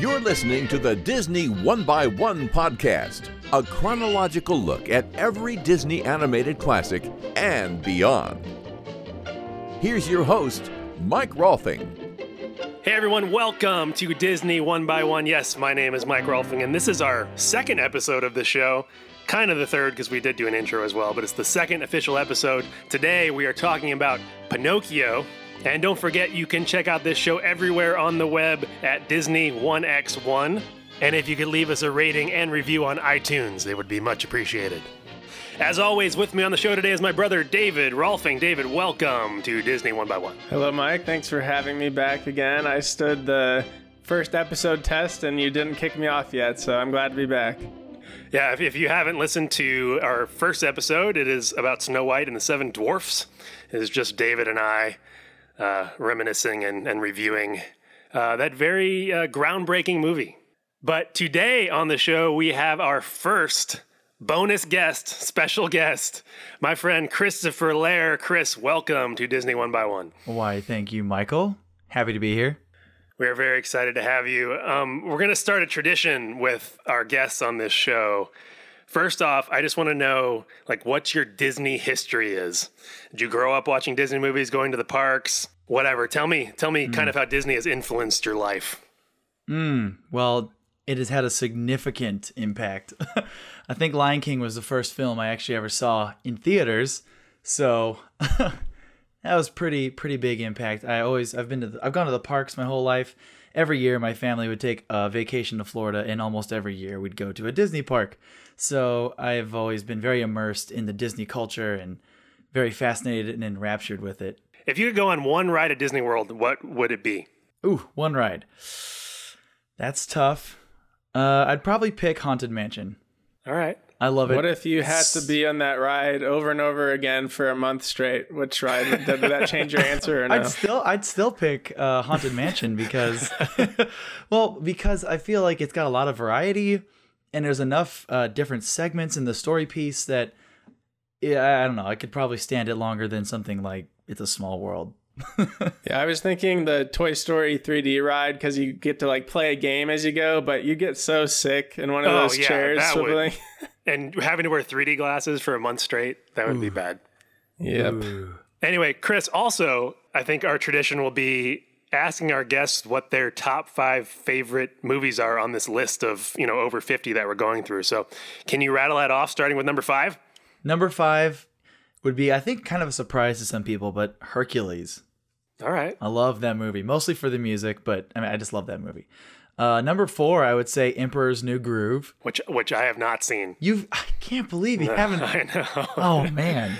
You're listening to the Disney One by One podcast, a chronological look at every Disney animated classic and beyond. Here's your host, Mike Rolfing. Hey everyone, welcome to Disney One by One. Yes, my name is Mike Rolfing, and this is our second episode of the show. Kind of the third because we did do an intro as well, but it's the second official episode. Today we are talking about Pinocchio, and don't forget, you can check out this show everywhere on the web at Disney 1x1. And if you could leave us a rating and review on iTunes, it would be much appreciated. As always, with me on the show today is my brother David Rolfing. David, welcome to Disney One by One. Hello, Mike. Thanks for having me back again. I stood the first episode test and you didn't kick me off yet, so I'm glad to be back. Yeah, if, if you haven't listened to our first episode, it is about Snow White and the Seven Dwarfs. It is just David and I uh, reminiscing and, and reviewing uh, that very uh, groundbreaking movie. But today on the show, we have our first bonus guest, special guest, my friend Christopher Lair. Chris, welcome to Disney One by One. Why, thank you, Michael. Happy to be here. We are very excited to have you. Um, we're going to start a tradition with our guests on this show. First off, I just want to know like what your Disney history is. Did you grow up watching Disney movies, going to the parks, whatever? Tell me, tell me, mm. kind of how Disney has influenced your life. Hmm. Well, it has had a significant impact. I think Lion King was the first film I actually ever saw in theaters, so that was pretty pretty big impact. I always I've been to the, I've gone to the parks my whole life. Every year, my family would take a vacation to Florida, and almost every year we'd go to a Disney park. So I've always been very immersed in the Disney culture and very fascinated and enraptured with it. If you could go on one ride at Disney World, what would it be? Ooh, one ride. That's tough. Uh, I'd probably pick Haunted Mansion. All right. I love it. What if you had to be on that ride over and over again for a month straight? Which ride did that change your answer? Or no? I'd still I'd still pick uh, Haunted Mansion because, well, because I feel like it's got a lot of variety, and there's enough uh, different segments in the story piece that, yeah, I don't know. I could probably stand it longer than something like It's a Small World. yeah, I was thinking the Toy Story 3D ride because you get to like play a game as you go, but you get so sick in one of oh, those yeah, chairs. Would, and having to wear 3D glasses for a month straight, that would Ooh. be bad. Yep. Ooh. Anyway, Chris, also, I think our tradition will be asking our guests what their top five favorite movies are on this list of, you know, over 50 that we're going through. So can you rattle that off starting with number five? Number five would be, I think, kind of a surprise to some people, but Hercules. All right. I love that movie, mostly for the music, but I mean, I just love that movie. Uh, number four, I would say Emperor's New Groove, which which I have not seen. You've I can't believe you no, haven't. I know. Oh man,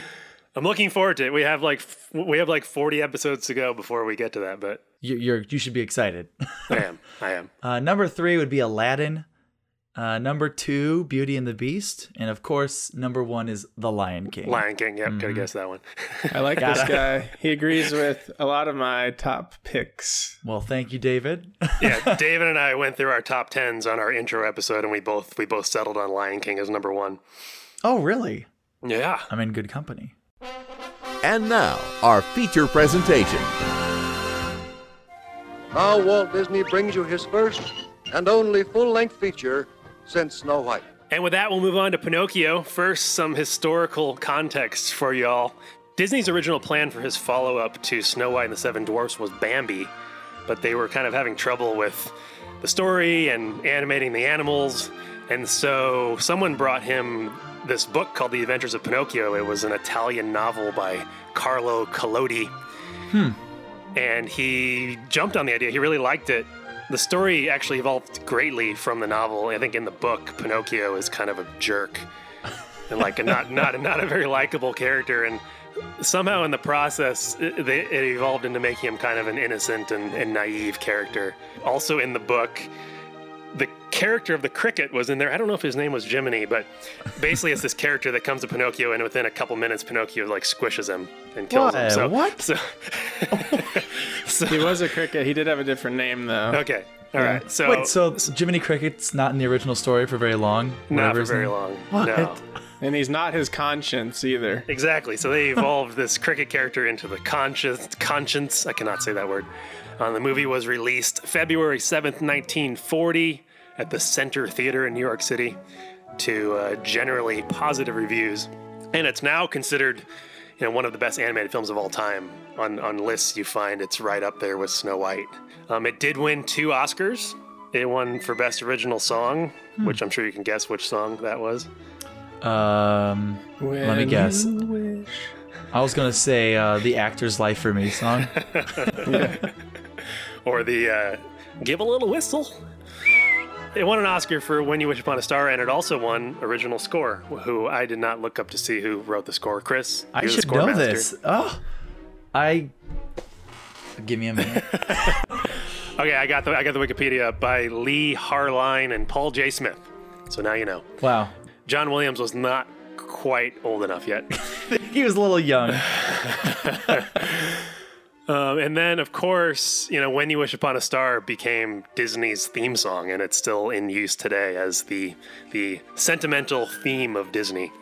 I'm looking forward to it. We have like we have like 40 episodes to go before we get to that, but you, you're you should be excited. I am. I am. Uh, number three would be Aladdin. Uh, number two, Beauty and the Beast, and of course, number one is The Lion King. Lion King, yep, mm-hmm. gotta guess that one. I like this guy. He agrees with a lot of my top picks. Well, thank you, David. yeah, David and I went through our top tens on our intro episode, and we both we both settled on Lion King as number one. Oh, really? Yeah, I'm in good company. And now, our feature presentation. Now, Walt Disney brings you his first and only full length feature since Snow White. And with that, we'll move on to Pinocchio. First, some historical context for y'all. Disney's original plan for his follow up to Snow White and the Seven Dwarfs was Bambi, but they were kind of having trouble with the story and animating the animals. And so someone brought him this book called The Adventures of Pinocchio. It was an Italian novel by Carlo Collodi. Hmm. And he jumped on the idea. He really liked it the story actually evolved greatly from the novel. I think in the book, Pinocchio is kind of a jerk and like a not not not a very likable character. And somehow in the process, it, it, evolved into making him kind of an innocent and, and naive character. Also in the book, the character of the cricket was in there. I don't know if his name was Jiminy, but basically it's this character that comes to Pinocchio, and within a couple minutes, Pinocchio like squishes him and kills what? him. So what? So, so, he was a cricket. He did have a different name though. Okay. All yeah. right. So wait. So Jiminy Cricket's not in the original story for very long. Not for very long. What? No. And he's not his conscience either. Exactly. So they evolved this cricket character into the conscience. Conscience. I cannot say that word Uh, the movie was released February 7th, 1940, at the Center Theater in New York City to uh, generally positive reviews. And it's now considered you know, one of the best animated films of all time. On, on lists you find it's right up there with Snow White. Um, it did win two Oscars. It won for Best Original Song, hmm. which I'm sure you can guess which song that was. Um, when let me guess. I was gonna say uh, the actor's "Life for Me" song, or the uh, "Give a Little Whistle." It won an Oscar for When You Wish Upon a Star, and it also won original score. Who I did not look up to see who wrote the score. Chris, I should know master. this. Oh, I. Give me a minute. okay, I got the I got the Wikipedia by Leigh Harline and Paul J. Smith. So now you know. Wow. John Williams was not quite old enough yet. he was a little young. um, and then, of course, you know, "When You Wish Upon a Star" became Disney's theme song, and it's still in use today as the the sentimental theme of Disney.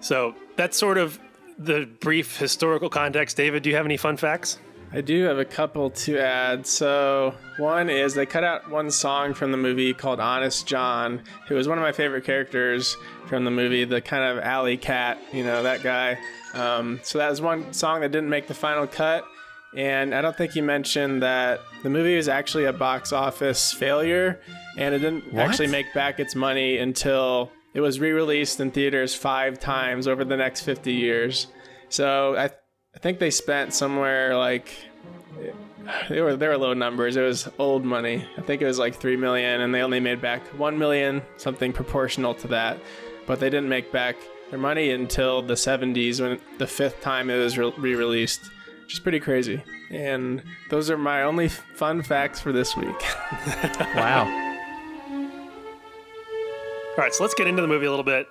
So that's sort of the brief historical context. David, do you have any fun facts? I do have a couple to add. So, one is they cut out one song from the movie called Honest John, who was one of my favorite characters from the movie, the kind of alley cat, you know, that guy. Um, so, that was one song that didn't make the final cut. And I don't think you mentioned that the movie was actually a box office failure and it didn't what? actually make back its money until it was re released in theaters five times over the next 50 years. So, I I think they spent somewhere like they were they were low numbers. It was old money. I think it was like three million, and they only made back one million, something proportional to that. But they didn't make back their money until the 70s, when the fifth time it was re-released, which is pretty crazy. And those are my only fun facts for this week. wow. All right, so let's get into the movie a little bit.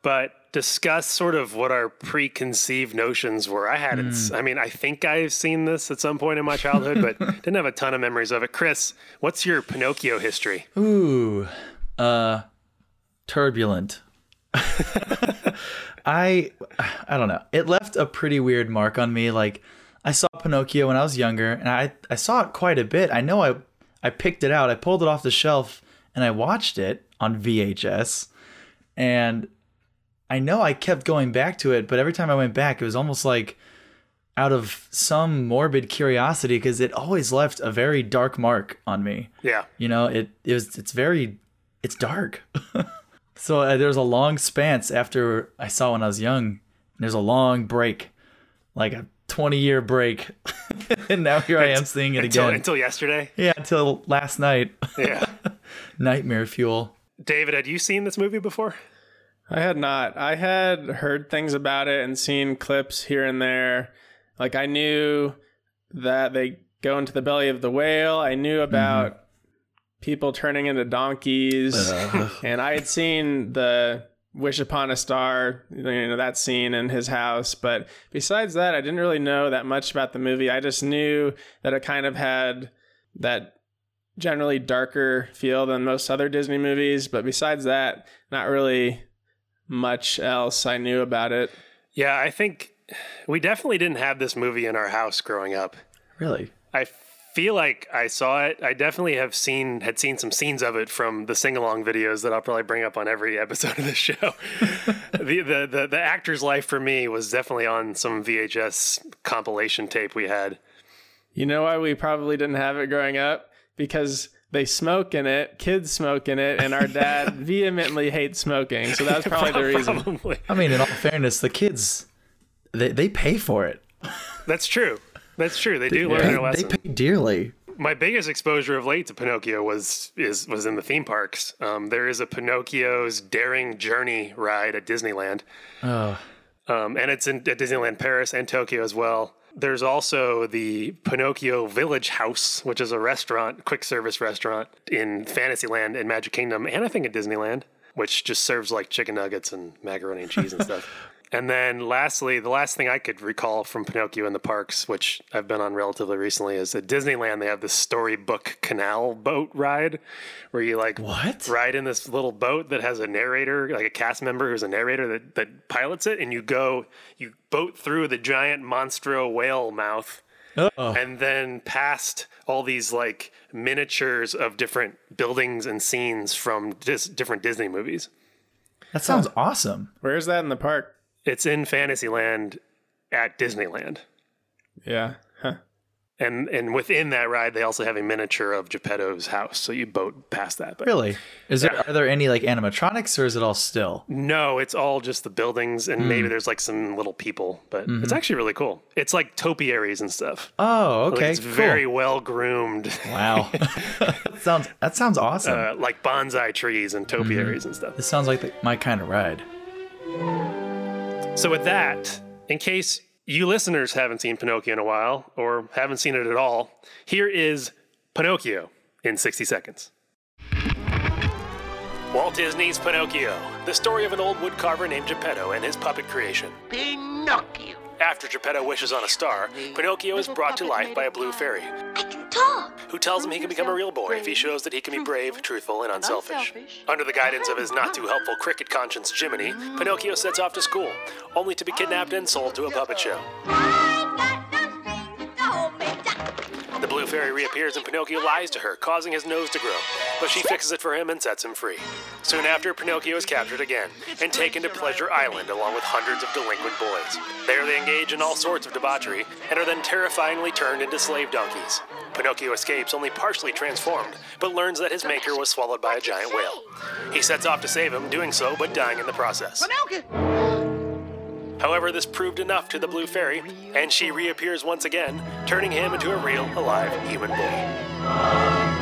But discuss sort of what our preconceived notions were. I had mm. I mean, I think I've seen this at some point in my childhood, but didn't have a ton of memories of it. Chris, what's your Pinocchio history? Ooh, uh, turbulent. I, I don't know. It left a pretty weird mark on me. Like, I saw Pinocchio when I was younger, and I, I saw it quite a bit. I know I, I picked it out. I pulled it off the shelf, and I watched it on VHS, and I know I kept going back to it, but every time I went back, it was almost like out of some morbid curiosity because it always left a very dark mark on me. Yeah. You know, it, it was it's very it's dark. so uh, there's a long span after I saw when I was young. There's a long break, like a 20 year break. and now here I am seeing it until, again. Until yesterday? Yeah, until last night. Yeah. Nightmare fuel. David, had you seen this movie before? I had not. I had heard things about it and seen clips here and there. Like I knew that they go into the belly of the whale. I knew about mm-hmm. People turning into donkeys, and I had seen the Wish Upon a Star, you know, that scene in his house. But besides that, I didn't really know that much about the movie. I just knew that it kind of had that generally darker feel than most other Disney movies. But besides that, not really much else I knew about it. Yeah, I think we definitely didn't have this movie in our house growing up. Really? I feel like I saw it. I definitely have seen had seen some scenes of it from the sing along videos that I'll probably bring up on every episode of the show. the, the the the actor's life for me was definitely on some VHS compilation tape we had. You know why we probably didn't have it growing up? Because they smoke in it, kids smoke in it, and our dad vehemently hates smoking. So that's probably the reason. I mean, in all fairness, the kids they they pay for it. That's true. That's true. They do they, learn their lesson. They pay dearly. My biggest exposure of late to Pinocchio was is was in the theme parks. Um, there is a Pinocchio's Daring Journey ride at Disneyland. Oh. Um, and it's in at Disneyland Paris and Tokyo as well. There's also the Pinocchio Village House, which is a restaurant, quick service restaurant in Fantasyland and Magic Kingdom, and I think at Disneyland, which just serves like chicken nuggets and macaroni and cheese and stuff. And then lastly, the last thing I could recall from Pinocchio in the parks, which I've been on relatively recently, is at Disneyland they have this storybook canal boat ride where you like what? ride in this little boat that has a narrator, like a cast member who's a narrator that, that pilots it, and you go you boat through the giant monstro whale mouth Oh. and then past all these like miniatures of different buildings and scenes from dis- different Disney movies. That sounds awesome. Where's that in the park? It's in Fantasyland at Disneyland. Yeah. Huh. And and within that ride, they also have a miniature of Geppetto's house. So you boat past that. But Really? Is there are there any like animatronics or is it all still? no, it's all just the buildings, and Hmm. maybe there's like some little people. But Mm-hmm. it's actually really cool. It's like topiaries and stuff. Oh, Like, okay. it's cool. very well groomed, Wow. that sounds that sounds awesome. uh, like bonsai trees and topiaries Mm-hmm. and stuff. this sounds like the, my kind of ride. So with that, in case you listeners haven't seen Pinocchio in a while or haven't seen it at all, here is Pinocchio in 60 seconds. Walt Disney's Pinocchio, the story of an old woodcarver named Geppetto and his puppet creation. Pinocchio. After Geppetto wishes on a star, Pinocchio is brought to life by a blue fairy, I can talk. who tells him he can become a real boy if he shows that he can be brave, truthful, and unselfish. Under the guidance of his not too helpful cricket conscience Jiminy, Pinocchio sets off to school, only to be kidnapped and sold to a puppet show. The blue fairy reappears and Pinocchio lies to her, causing his nose to grow. But she fixes it for him and sets him free. Soon after, Pinocchio is captured again and taken to Pleasure Island along with hundreds of delinquent boys. There they engage in all sorts of debauchery and are then terrifyingly turned into slave donkeys. Pinocchio escapes only partially transformed, but learns that his maker was swallowed by a giant whale. He sets off to save him, doing so but dying in the process. However, this proved enough to the Blue Fairy, and she reappears once again, turning him into a real, alive human boy.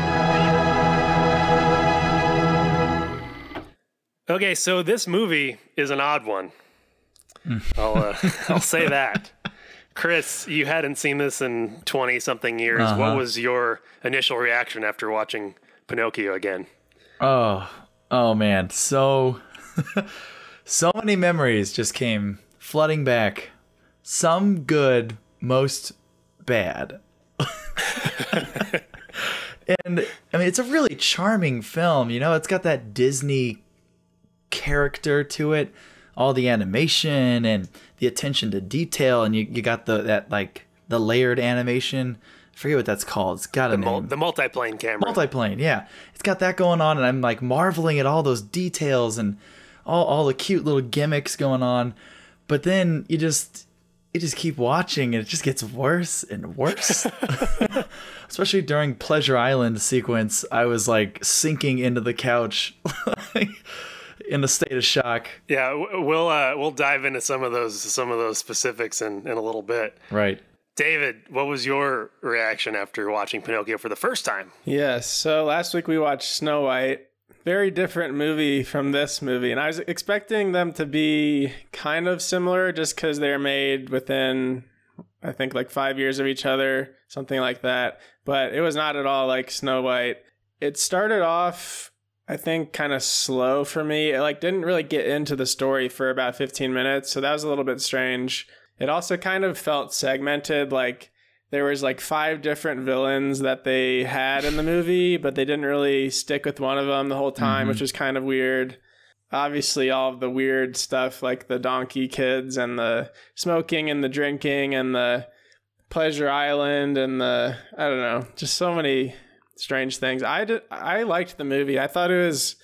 Okay, so this movie is an odd one. I'll uh, I'll say that. Chris, you hadn't seen this in twenty something years. What uh-huh. was your initial reaction after watching Pinocchio again? Oh, oh man, so so many memories just came flooding back. Some good, most bad. and I mean, it's a really charming film. You know, it's got that Disney character to it, all the animation and the attention to detail, and you, you got the that like the layered animation. I forget what that's called. It's got a Mul- name. the multiplane camera. Multiplane, yeah. It's got that going on, and I'm like marveling at all those details and all, all the cute little gimmicks going on. But then you just you just keep watching and it just gets worse and worse. Especially during Pleasure Island sequence, I was like sinking into the couch in a state of shock. Yeah, we'll uh, we'll dive into some of those some of those specifics in, in a little bit. Right. David, what was your reaction after watching Pinocchio for the first time? Yes. So last week we watched Snow White. Very different movie from this movie. And I was expecting them to be kind of similar just because they're made within, I think, like five years of each other, something like that. But it was not at all like Snow White. It started off, I think, kind of slow for me. It like didn't really get into the story for about 15 minutes. So that was a little bit strange. It also kind of felt segmented, like there was like five different villains that they had in the movie, but they didn't really stick with one of them the whole time, which mm-hmm. was kind of weird. Obviously, all of the weird stuff like the donkey kids and the smoking and the drinking and the pleasure island and the I don't know, just so many strange things. I did I liked the movie. I thought it was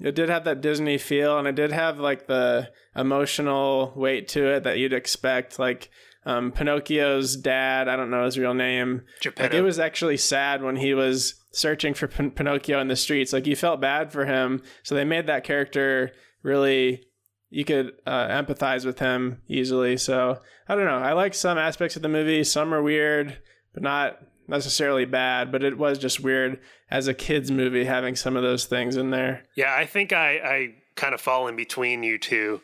it did have that Disney feel and it did have like the emotional weight to it that you'd expect like um, Pinocchio's dad, I don't know his real name. Like it was actually sad when he was searching for Pin- Pinocchio in the streets. Like you felt bad for him, so they made that character really you could uh, empathize with him easily. So I don't know. I like some aspects of the movie. Some are weird, but not necessarily bad. But it was just weird as a kids movie having some of those things in there. Yeah, I think I, I kind of fall in between you two.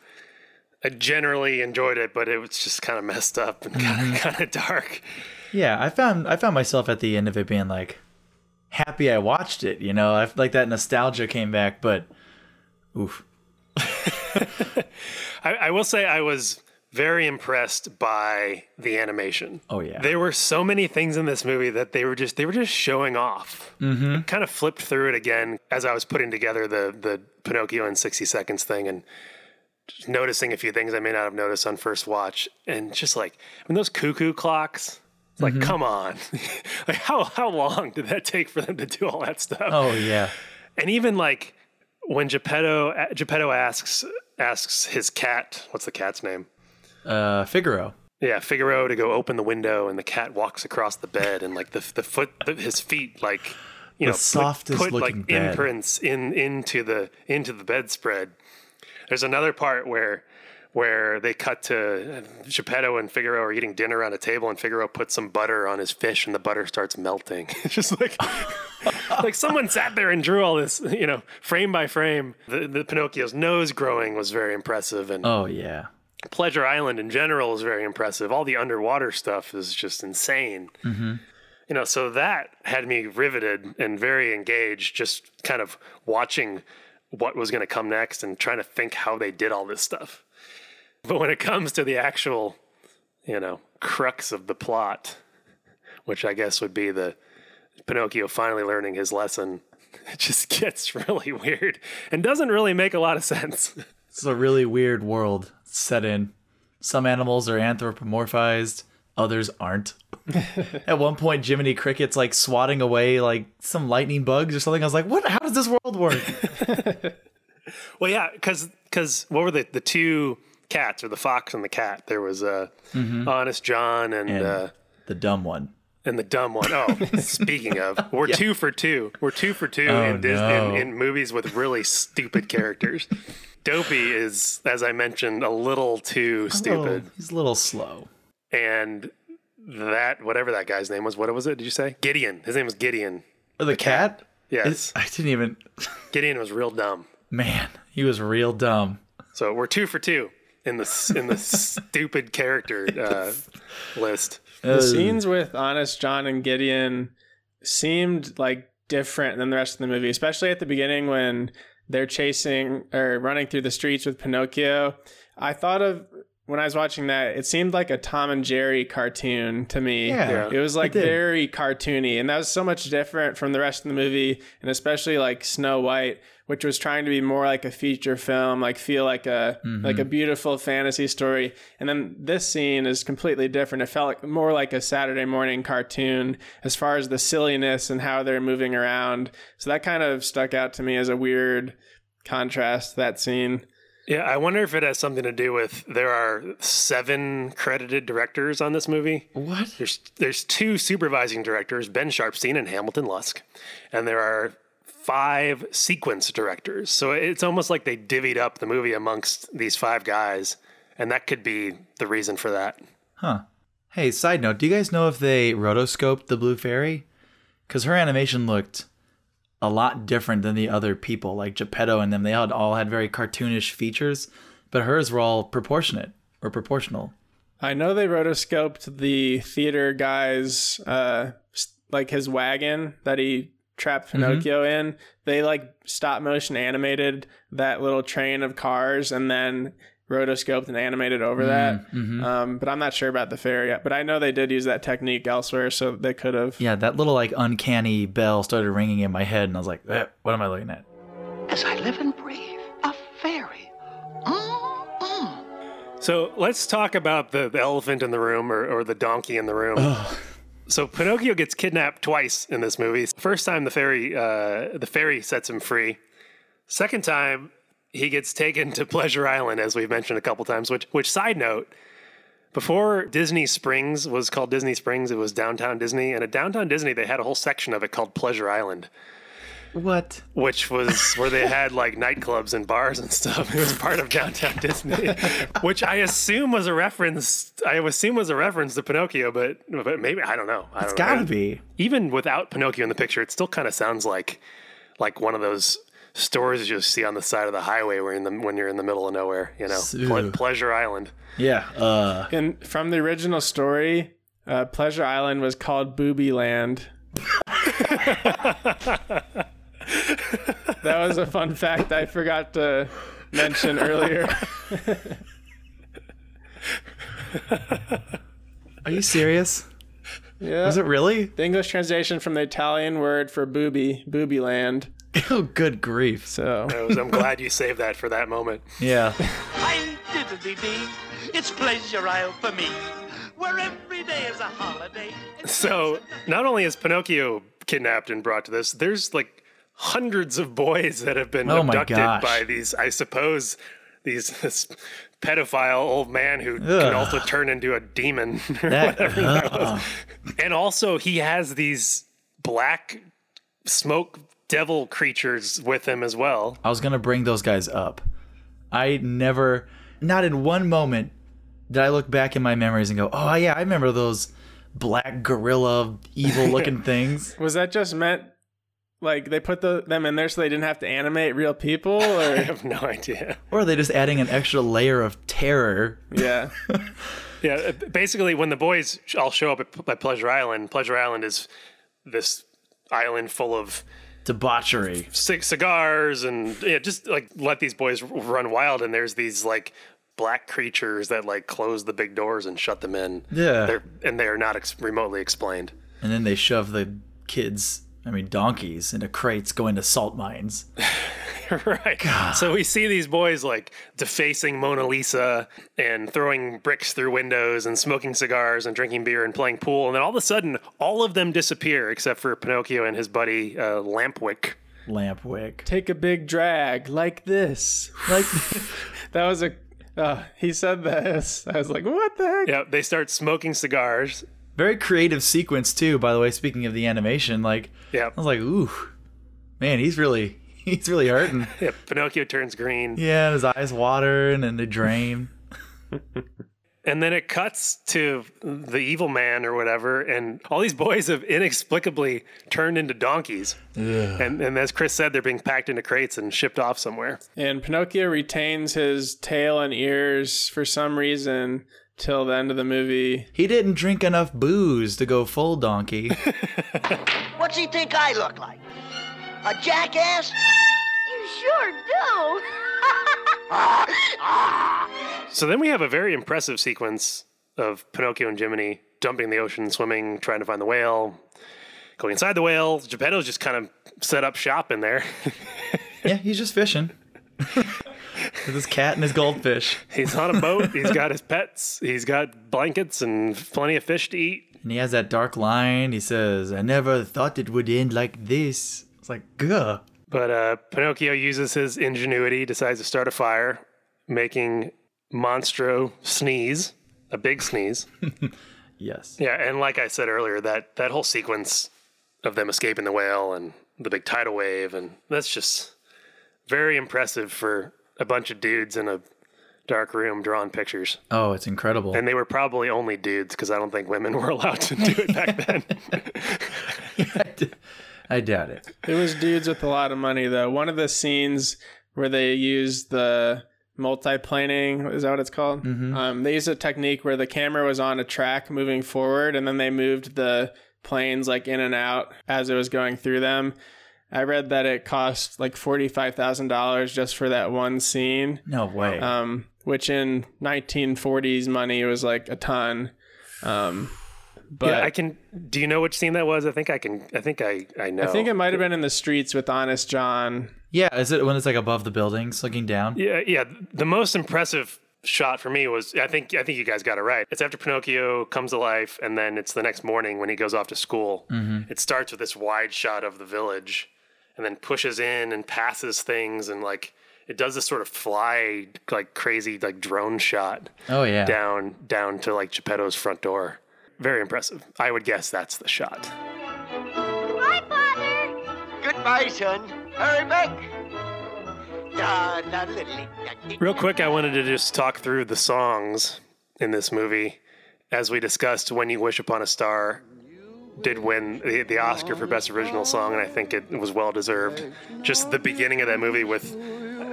I generally enjoyed it, but it was just kind of messed up and kind of mm-hmm. kind of dark. Yeah, I found I found myself at the end of it being like happy I watched it. You know, I like that nostalgia came back, but oof. I, I will say I was very impressed by the animation. Oh yeah. There were so many things in this movie that they were just they were just showing off. Mm-hmm. Kind of flipped through it again as I was putting together the the Pinocchio in sixty seconds thing and just noticing a few things I may not have noticed on first watch. And just like I mean those cuckoo clocks It's like, come on. like how how long did that take for them to do all that stuff? Oh yeah. And even like when Geppetto Geppetto asks asks his cat, what's the cat's name? Uh, Figaro. Yeah, Figaro to go open the window, and the cat walks across the bed, and like the the foot, the, his feet, like you The know, put- softest put, looking like bed. imprints in into the into the bedspread. There's another part where where they cut to Geppetto and Figaro are eating dinner on a table, and Figaro puts some butter on his fish, and the butter starts melting. It's just like like someone sat there and drew all this, you know, frame by frame. The, the Pinocchio's nose growing was very impressive, and Oh yeah. Pleasure Island in general is very impressive. All the underwater stuff is just insane. Mm-hmm. You know, so that had me riveted and very engaged, just kind of watching what was going to come next and trying to think how they did all this stuff. But when it comes to the actual, you know, crux of the plot, which I guess would be the Pinocchio finally learning his lesson, it just gets really weird and doesn't really make a lot of sense. It's a really weird world set in. Some animals are anthropomorphized, others aren't. At one point, Jiminy Cricket's like swatting away like some lightning bugs or something. I was like, "What? How does this world work?" Well, yeah, because because what were the the two cats or the fox and the cat? There was uh, Honest John and And uh, the dumb one. and the dumb one. Oh, speaking of, we're two for two. We're two for two Oh, in, Dis- no. in in movies with really stupid characters. Dopey is, as I mentioned, a little too stupid, Oh, he's a little slow. and that whatever that guy's name was, what was it? Did you say Gideon? His name was Gideon. Oh, the, cat? Yes, I didn't even. Gideon was real dumb. Man, he was real dumb. So we're two for two in the in the stupid character uh, list. The scenes with Honest John and Gideon seemed like different than the rest of the movie, especially at the beginning when they're chasing or running through the streets with Pinocchio. I thought of when I was watching that, it seemed like a Tom and Jerry cartoon to me. Yeah, it was like it very cartoony, and that was so much different from the rest of the movie, and especially like Snow White, which was trying to be more like a feature film, like feel like a mm-hmm. like a beautiful fantasy story. And then this scene is completely different. It felt like more like a Saturday morning cartoon as far as the silliness and how they're moving around. So that kind of stuck out to me as a weird contrast. That scene. Yeah, I wonder if it has something to do with there are seven credited directors on this movie. What? There's there's two supervising directors, Ben Sharpsteen and Hamilton Luske, and there are five sequence directors. So it's almost like they divvied up the movie amongst these five guys, and that could be the reason for that. Huh. Hey, side note, do you guys know if they rotoscoped the Blue Fairy? Because her animation looked a lot different than the other people, like Geppetto and them. They had all had very cartoonish features, but hers were all proportionate or proportional. I know they rotoscoped the theater guy's uh like his wagon that he trapped Pinocchio in. They like stop motion animated that little train of cars and then rotoscoped and animated over that. Um, but I'm not sure about the fair yet. But I know they did use that technique elsewhere, so they could have. Yeah, that little like uncanny bell started ringing in my head, and I was like, eh, "What am I looking at?" As I live and breathe, a fairy. Mm-mm. So let's talk about the, the elephant in the room or, or the donkey in the room. So Pinocchio gets kidnapped twice in this movie. First time the fairy uh, the fairy sets him free. Second time he gets taken to Pleasure Island, as we've mentioned a couple times. Which which side note, before Disney Springs was called Disney Springs, it was downtown Disney, and at downtown Disney they had a whole section of it called Pleasure Island What? which was where they had like nightclubs and bars and stuff. It was part of downtown Disney, which I assume was a reference. I assume was a reference to Pinocchio, but but maybe I don't know. I It's don't gotta be. Even without Pinocchio in the picture, it still kind of sounds like like one of those stores you see on the side of the highway where in the when you're in the middle of nowhere. You know, Ple- Pleasure Island. Yeah. Uh. And from the original story, uh, Pleasure Island was called Booby Land. that was a fun fact I forgot to mention earlier. Are you serious? Yeah. Was it really? the English translation from the Italian word for booby, booby land. Oh, good grief. So I was, I'm glad you saved that for that moment. Yeah. I diddly dee. It's Pleasure Isle for me, where every day is a holiday. So not only is Pinocchio kidnapped and brought to this, there's like hundreds of boys that have been Oh my abducted gosh. by these, I suppose, these this pedophile old man who can Ugh. also turn into a demon or That- whatever that uh-uh. was. And also he has these black smoke devil creatures with him as well. I was gonna bring those guys up. I never, not in one moment, did I look back in my memories and go, "Oh yeah, I remember those black gorilla, evil-looking things." Was that just meant like they put the, them in there so they didn't have to animate real people? I Or have no idea. Or are they just adding an extra layer of terror? yeah, Yeah, uh, basically, when the boys all show up at, at Pleasure Island, Pleasure Island is this island full of Debauchery. c- cigars and yeah, just like let these boys run wild. And there's these like black creatures that like close the big doors and shut them in. Yeah. they're, and they are not ex- remotely explained. And then they shove the kids, I mean donkeys, into crates going to salt mines. right. So we see these boys like defacing Mona Lisa and throwing bricks through windows and smoking cigars and drinking beer and playing pool. And then all of a sudden, all of them disappear except for Pinocchio and his buddy uh, Lampwick. Lampwick. take a big drag like this. Like That was a. Uh, he said this. I was like, what the heck? Yeah, they start smoking cigars. very creative sequence too, by the way, speaking of the animation, like Yeah, I was like, ooh, man, he's really he's really hurting. yeah. Pinocchio turns green, yeah, and his eyes water and then they drain. and then it cuts to the evil man or whatever, and all these boys have inexplicably turned into donkeys. And and as Chris said, they're being packed into crates and shipped off somewhere. And Pinocchio retains his tail and ears for some reason till the end of the movie. He didn't drink enough booze to go full donkey. What's he think I look like? A jackass? You sure do. So then we have a very impressive sequence of Pinocchio and Jiminy dumping in the ocean, swimming, trying to find the whale, going inside the whale. Geppetto's just kind of set up shop in there. yeah, he's just fishing. With his cat and his goldfish. He's on a boat. He's got his pets. He's got blankets and plenty of fish to eat. And he has that dark line. He says, I never thought it would end like this. It's like, gah. But uh, Pinocchio uses his ingenuity, decides to start a fire, making Monstro sneeze, a big sneeze. Yes. Yeah, and like I said earlier, that that whole sequence of them escaping the whale and the big tidal wave, and that's just very impressive for a bunch of dudes in a dark room drawing pictures. Oh, it's incredible. And they were probably only dudes because I don't think women were allowed to do it back then. I doubt it. It was dudes with a lot of money, though. One of the scenes where they used the multiplaning, is that what it's called? Um, they used a technique where the camera was on a track moving forward, and then they moved the planes like in and out as it was going through them. I read that it cost like forty-five thousand dollars just for that one scene, No way. um, which in 1940s money was like a ton. Um, but yeah, I can. Do you know which scene that was? I think I can. I think I. I know. I think it might have been in the streets with Honest John. yeah, is it when it's like above the buildings looking down? Yeah, yeah. The most impressive shot for me was I think I think you guys got it right. It's after Pinocchio comes to life, and then it's the next morning when he goes off to school. Mm-hmm. It starts with this wide shot of the village, and then pushes in and passes things, and like it does this sort of fly like crazy like drone shot Oh, yeah. down down to like Geppetto's front door. Very impressive. I would guess that's the shot. Bye, Father. Goodbye, son. Hurry back. Not little. Real quick, I wanted to just talk through the songs in this movie. As we discussed, When You Wish Upon a Star did win the, the Oscar for Best Original Song, and I think it was well deserved. Just the beginning of that movie with,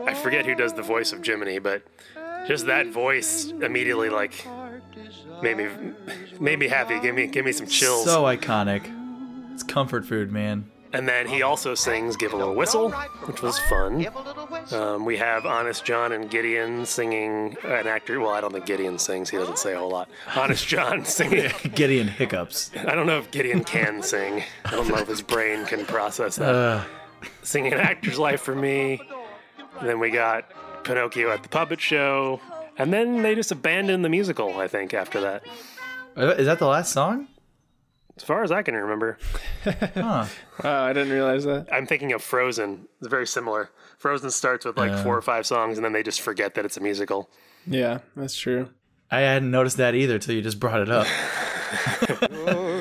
I forget who does the voice of Jiminy, but just that voice immediately like made me made me happy. Give me give me some chills. So iconic. It's comfort food, man. and then he also sings "Give a Little Whistle," which was fun. Give a little whistle. Um, we have Honest John and Gideon singing an actor. Well, I don't think Gideon sings. He doesn't say a whole lot. Honest John singing. Gideon hiccups. I don't know if Gideon can sing. I don't know if his brain can process that. Uh, Singing an actor's life for me. And then we got Pinocchio at the puppet show. And then they just abandoned the musical, I think, after that. is that the last song? As far as I can remember, Huh. Wow, I didn't realize that. I'm thinking of Frozen. It's very similar. Frozen starts with like four or five songs, and then they just forget that it's a musical. Yeah, that's true. I hadn't noticed that either till you just brought it up.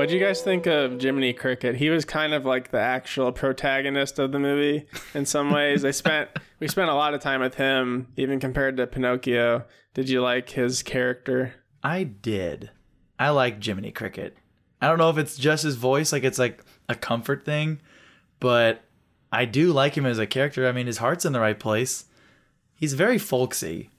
What do you guys think of Jiminy Cricket? He was kind of like the actual protagonist of the movie in some ways. I spent we spent a lot of time with him, even compared to Pinocchio. Did you like his character? I did. I like Jiminy Cricket. I don't know if it's just his voice, like it's like a comfort thing, but I do like him as a character. I mean, his heart's in the right place. He's very folksy.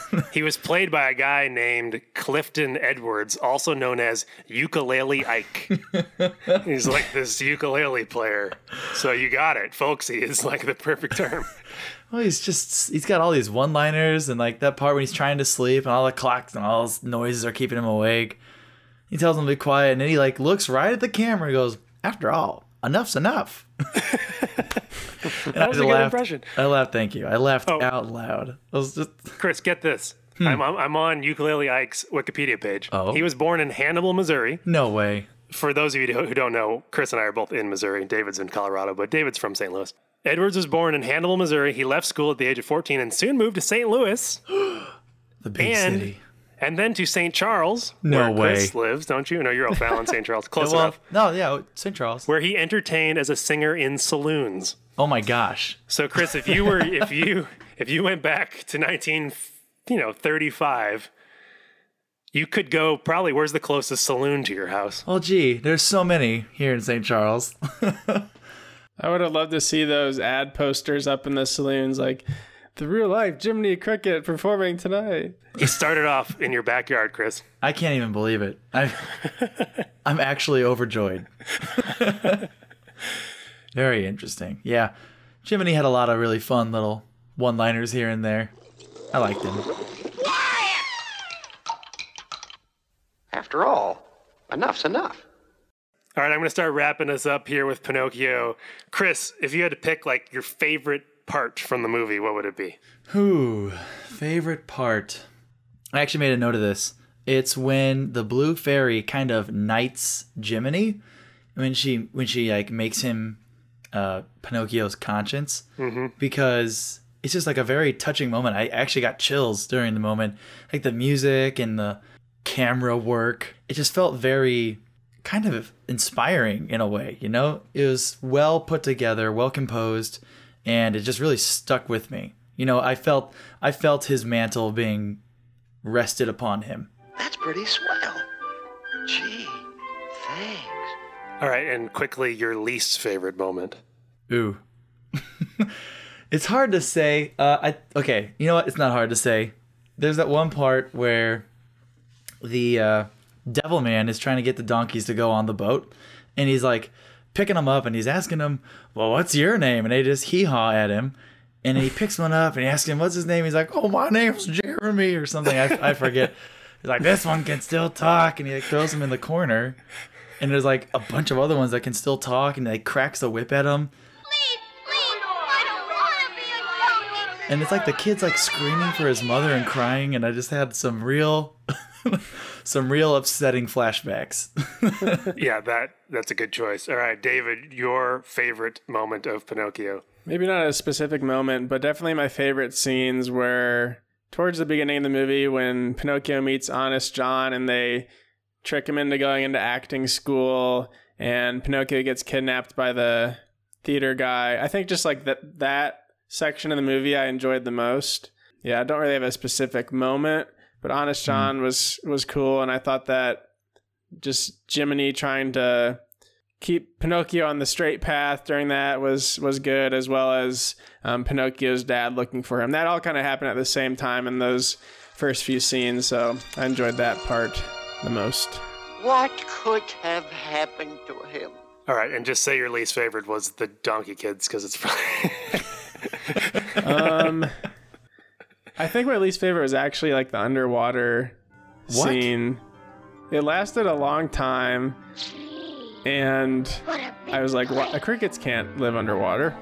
He was played by a guy named Clifton Edwards, also known as Ukulele Ike. He's like this ukulele player. So you got it. Folksy is like the perfect term. Well, oh, he's just he's got all these one-liners and like that part when he's trying to sleep and all the clocks and all those noises are keeping him awake. He tells him to be quiet and then he like looks right at the camera and goes, "After all, enough's enough." and That was a good laughed. impression. I laughed. Thank you. I laughed Oh. out loud. I was just Chris, get this. Hmm. I'm, on, I'm on Ukulele Ike's Wikipedia page. Oh. He was born in Hannibal, Missouri. no way. For those of you who don't know, Chris and I are both in Missouri. David's in Colorado, but David's from St. Louis. Edwards was born in Hannibal, Missouri. He left school at the age of 14 and soon moved to St. Louis The big And- city. And then to St. Charles, No where Chris lives, don't you? No, you're O'Fallon, St. Charles. Close well, enough. no, yeah, St. Charles. Where he entertained as a singer in saloons. Oh my gosh. So, Chris, if you were, if you, if you went back to 19, you know, 35, you could go probably. Where's the closest saloon to your house? Well, gee, there's so many here in St. Charles. I would have loved to see those ad posters up in the saloons, like the real life Jiminy Cricket performing tonight. You started off in your backyard, Chris. I can't even believe it. I, I'm actually overjoyed. Very interesting. Yeah, Jiminy had a lot of really fun little one-liners here and there. I liked him. After all, enough's enough. All right, I'm going to start wrapping us up here with Pinocchio. Chris, if you had to pick like your favorite part from the movie, what would it be? Who favorite part. I actually made a note of this. It's when the blue fairy kind of knights Jiminy when she when she like makes him uh, Pinocchio's conscience because it's just like a very touching moment. I actually got chills during the moment, like the music and the camera work. It just felt very kind of inspiring in a way. You know, it was well put together, well composed, and it just really stuck with me. You know, I felt I felt his mantle being rested upon him. That's pretty swell. Gee, thanks. All right, and quickly, your least favorite moment. Ooh. it's hard to say. Uh, I okay. You know what? It's not hard to say. There's that one part where the uh, Devil Man is trying to get the donkeys to go on the boat, and he's like picking them up, and he's asking them, "Well, what's your name?" And they just hee haw at him, and he picks one up, and he asks him, "What's his name?" He's like, "Oh, my name's Jeremy," or something. I, I forget. He's like, "This one can still talk," and he like throws him in the corner. And there's like a bunch of other ones that can still talk, and he like cracks the whip at him. And it's like the kid's like screaming for his mother and crying and i just had some real some real upsetting flashbacks yeah, that that's a good choice. All right, David, your favorite moment of Pinocchio. Maybe not a specific moment, but definitely my favorite scenes were towards the beginning of the movie when Pinocchio meets Honest John and they trick him into going into acting school and Pinocchio gets kidnapped by the theater guy. I think just like that that section of the movie I enjoyed the most. Yeah, I don't really have a specific moment, but Honest John was was cool and I thought that just Jiminy trying to keep Pinocchio on the straight path during that was was good, as well as um, Pinocchio's dad looking for him. That all kind of happened at the same time in those first few scenes, so I enjoyed that part the most. What could have happened to him? All right, and just say your least favorite was the Donkey Kids because it's probably Um, I think my least favorite was actually like the underwater What? scene. It lasted a long time, and What a big I was like, "What? Crickets can't live underwater."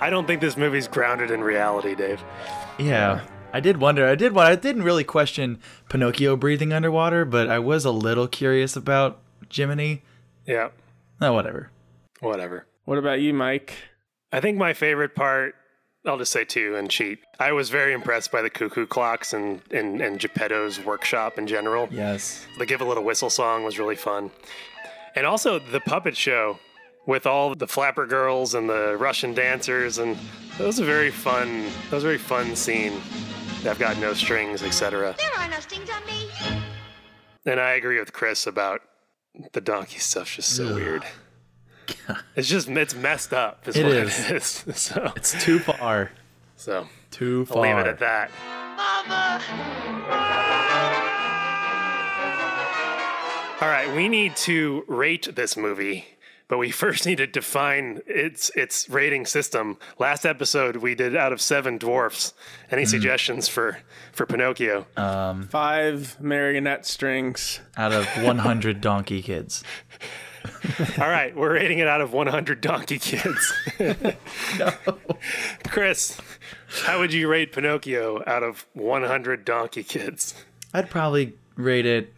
I don't think this movie's grounded in reality, Dave. Yeah. I did wonder. I did. I didn't really question Pinocchio breathing underwater, but I was a little curious about Jiminy. Yeah, Oh, whatever. whatever. What about you, Mike? I think my favorite part, I'll just say two and cheat. I was very impressed by the cuckoo clocks and, and, and Geppetto's workshop in general. Yes. The Give a Little Whistle song was really fun. And also the puppet show with all the flapper girls and the Russian dancers. And that was a very fun, that was a very fun scene. I've got no strings, etc. There are no stings on me. And I agree with Chris about the donkey stuff's just so weird. It's just, it's messed up. Is It what is. It is. So, It's too far. so Too I'll far. leave it at that. All right, we need to rate this movie, but we first need to define its its rating system. Last episode we did out of seven dwarfs. Any hmm. suggestions for for Pinocchio? Um, Five marionette strings. Out of 100 donkey kids. All right, we're rating it out of 100 donkey kids. no. Chris, how would you rate Pinocchio out of 100 donkey kids? I'd probably rate it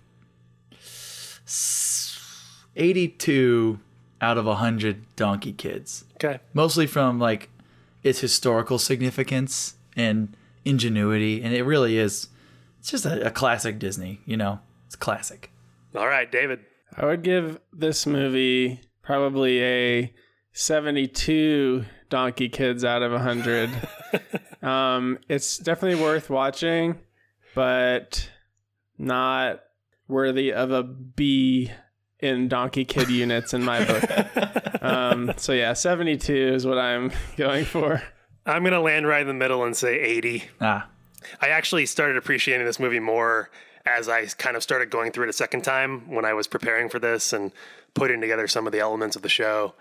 82 out of 100 donkey kids. Okay. Mostly from like its historical significance and ingenuity. And it really is, it's just a, a classic Disney, you know? It's classic. All right, David. I would give this movie probably a 72 donkey kids out of 100. um, it's definitely worth watching, but not worthy of a B in donkey kid units in my book. um, so yeah, 72 is what I'm going for. I'm going to land right in the middle and say 80. Ah, I actually started appreciating this movie more as I kind of started going through it a second time when I was preparing for this and putting together some of the elements of the show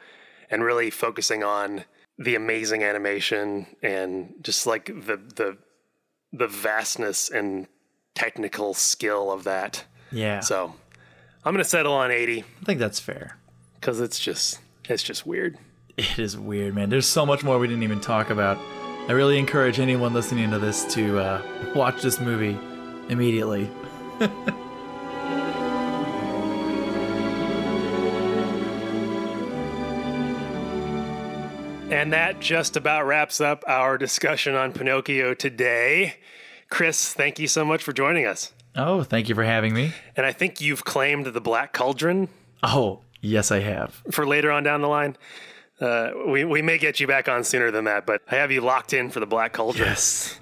and really focusing on the amazing animation and just like the the the vastness and technical skill of that. yeah. So, I'm going to settle on 80 I think that's fair. cuz it's just it's just weird. It is weird, man. There's so much more we didn't even talk about. I really encourage anyone listening to this to uh, watch this movie immediately. And that just about wraps up our discussion on Pinocchio today. Chris, thank you so much for joining us. Oh, thank you for having me. And I think you've claimed the Black Cauldron Oh, yes, I have. for later on down the line. Uh, we, we may get you back on sooner than that, but I have you locked in for the Black Cauldron. Yes.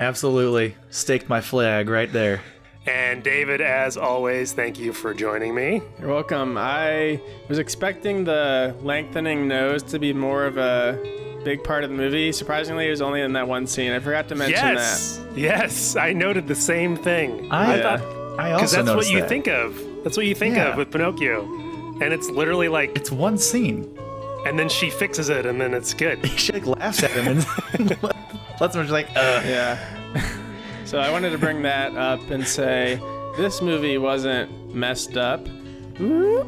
Absolutely. Staked my flag right there. And David, as always, thank you for joining me. You're welcome. I was expecting the lengthening nose to be more of a big part of the movie. Surprisingly, it was only in that one scene. I forgot to mention that. yes, yes, I noted the same thing. I, Yeah. I also because that's what you that. think of. That's what you think Yeah. of with Pinocchio, and it's literally like, It's one scene. and then she fixes it, and then it's good. She like laughs at him and lets him just like, uh. Yeah. so I wanted to bring that up and say this movie wasn't messed up.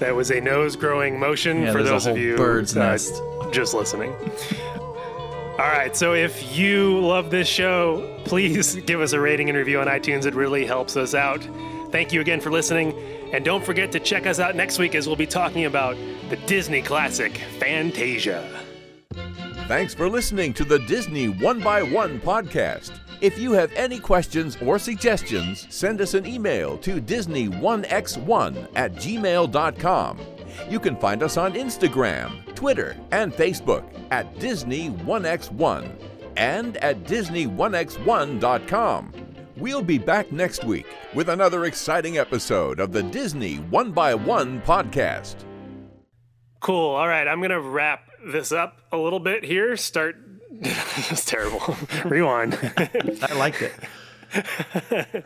That was a nose growing motion Yeah, for there's a those of you bird's uh, nest. just listening. All right, so if you love this show, please give us a rating and review on iTunes. It really helps us out. Thank you again for listening. And don't forget to check us out next week as we'll be talking about the Disney classic Fantasia. Thanks for listening to the Disney One by One podcast. If you have any questions or suggestions, send us an email to Disney1x1 at gmail.com. You can find us on Instagram, Twitter, and Facebook at Disney1x1 and at Disney1x1.com. We'll be back next week with another exciting episode of the Disney One by One podcast. Cool. All right, I'm going to wrap this up a little bit here. Start. That's terrible. Rewind. I liked it.